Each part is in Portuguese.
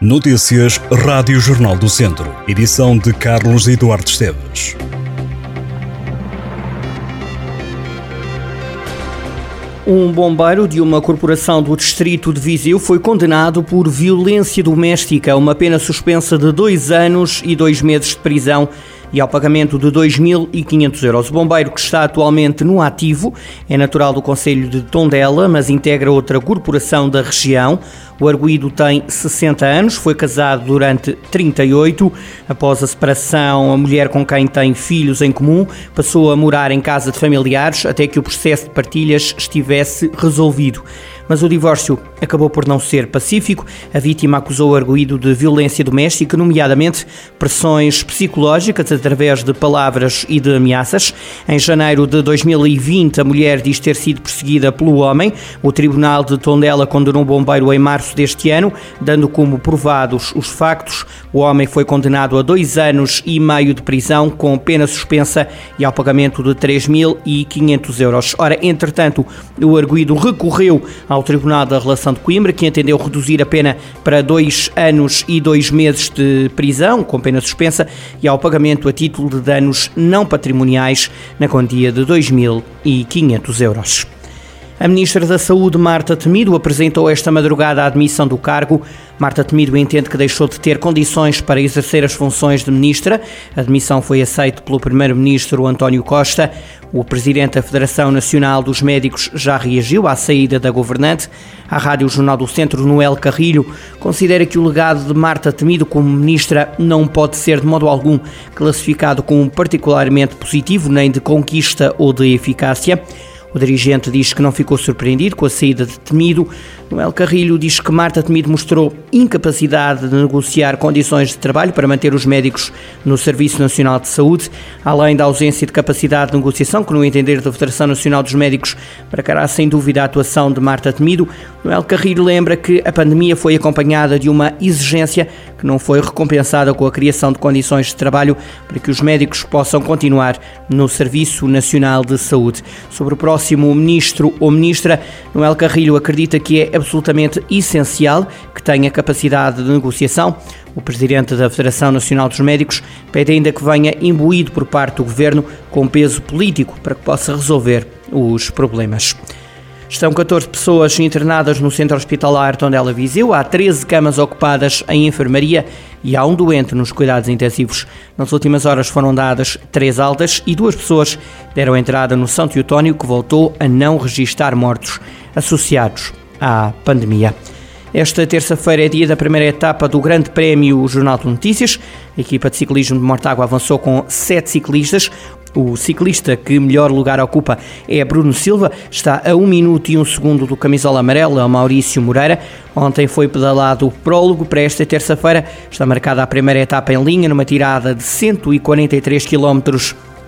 Notícias Rádio Jornal do Centro. Edição de Carlos Eduardo Esteves. Um bombeiro de uma corporação do distrito de Viseu foi condenado por violência doméstica, uma pena suspensa de dois anos e dois meses de prisão e ao pagamento de 2.500 euros. O bombeiro, que está atualmente no ativo, é natural do Conselho de Tondela, mas integra outra corporação da região. O arguído tem 60 anos, foi casado durante 38. Após a separação, a mulher com quem tem filhos em comum passou a morar em casa de familiares até que o processo de partilhas estivesse resolvido mas o divórcio acabou por não ser pacífico. A vítima acusou o arguído de violência doméstica, nomeadamente pressões psicológicas através de palavras e de ameaças. Em janeiro de 2020, a mulher diz ter sido perseguida pelo homem. O Tribunal de Tondela condenou o bombeiro em março deste ano, dando como provados os factos. O homem foi condenado a dois anos e meio de prisão, com pena suspensa e ao pagamento de 3.500 euros. Ora, entretanto, o arguído recorreu ao Tribunal da Relação de Coimbra, que entendeu reduzir a pena para dois anos e dois meses de prisão, com pena suspensa, e ao pagamento a título de danos não patrimoniais na quantia de 2.500 euros. A Ministra da Saúde, Marta Temido, apresentou esta madrugada a admissão do cargo. Marta Temido entende que deixou de ter condições para exercer as funções de Ministra. A admissão foi aceita pelo Primeiro-Ministro António Costa. O Presidente da Federação Nacional dos Médicos já reagiu à saída da governante. A Rádio Jornal do Centro, Noel Carrilho, considera que o legado de Marta Temido como Ministra não pode ser de modo algum classificado como particularmente positivo, nem de conquista ou de eficácia. O dirigente diz que não ficou surpreendido com a saída de Temido. Noel Carrilho diz que Marta Temido mostrou incapacidade de negociar condições de trabalho para manter os médicos no Serviço Nacional de Saúde, além da ausência de capacidade de negociação, que no entender da Federação Nacional dos Médicos marcará sem dúvida a atuação de Marta Temido. Noel Carrilho lembra que a pandemia foi acompanhada de uma exigência que não foi recompensada com a criação de condições de trabalho para que os médicos possam continuar no Serviço Nacional de Saúde. Sobre o próximo ministro ou ministra, Noel Carrilho acredita que é absolutamente essencial que tenha capacidade de negociação. O presidente da Federação Nacional dos Médicos pede ainda que venha imbuído por parte do governo com peso político para que possa resolver os problemas. Estão 14 pessoas internadas no centro hospitalar Tondela Viseu, há 13 camas ocupadas em enfermaria e há um doente nos cuidados intensivos. Nas últimas horas foram dadas três altas e duas pessoas deram entrada no São Teotónio, que voltou a não registrar mortos associados à pandemia. Esta terça-feira é dia da primeira etapa do Grande Prémio Jornal de Notícias. A equipa de ciclismo de Mortágua avançou com sete ciclistas. O ciclista que melhor lugar ocupa é Bruno Silva, está a 1 minuto e 1 segundo do camisola amarela, Maurício Moreira. Ontem foi pedalado o prólogo para esta terça-feira. Está marcada a primeira etapa em linha, numa tirada de 143 km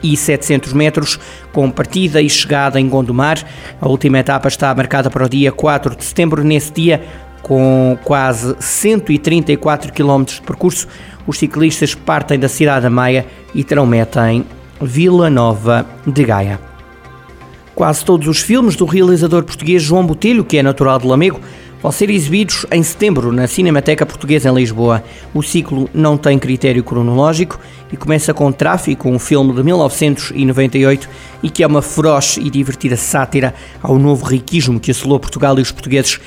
e 700 metros, com partida e chegada em Gondomar. A última etapa está marcada para o dia 4 de setembro. Nesse dia, com quase 134 km de percurso, os ciclistas partem da cidade da Maia e terão meta em Vila Nova de Gaia. Quase todos os filmes do realizador português João Botelho, que é natural de Lamego, vão ser exibidos em setembro na Cinemateca Portuguesa em Lisboa. O ciclo não tem critério cronológico e começa com Tráfico, um filme de 1998 e que é uma feroz e divertida sátira ao novo riquismo que assolou Portugal e os portugueses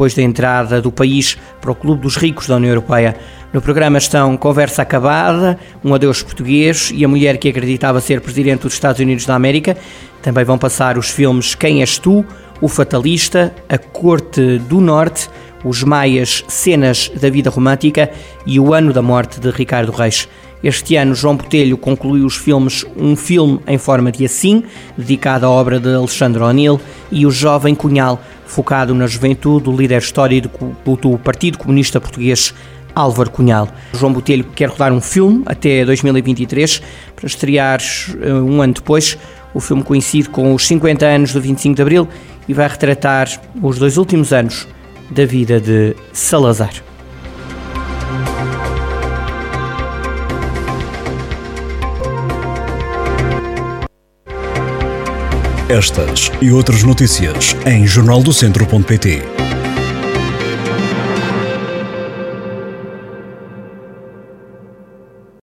depois da entrada do país para o Clube dos Ricos da União Europeia. No programa estão Conversa Acabada, Um Adeus Português e A Mulher que Acreditava Ser Presidente dos Estados Unidos da América. Também vão passar os filmes Quem És Tu, O Fatalista, A Corte do Norte, Os Maias, Cenas da Vida Romântica e O Ano da Morte de Ricardo Reis. Este ano, João Botelho concluiu os filmes Um Filme em Forma de Assim, dedicado à obra de Alexandre O'Neill, e O Jovem Cunhal, focado na juventude do líder histórico do Partido Comunista Português, Álvaro Cunhal. João Botelho quer rodar um filme até 2023 para estrear eh, um ano depois. O filme coincide com os 50 anos do 25 de Abril e vai retratar os dois últimos anos da vida de Salazar. Estas e outras notícias em jornaldocentro.pt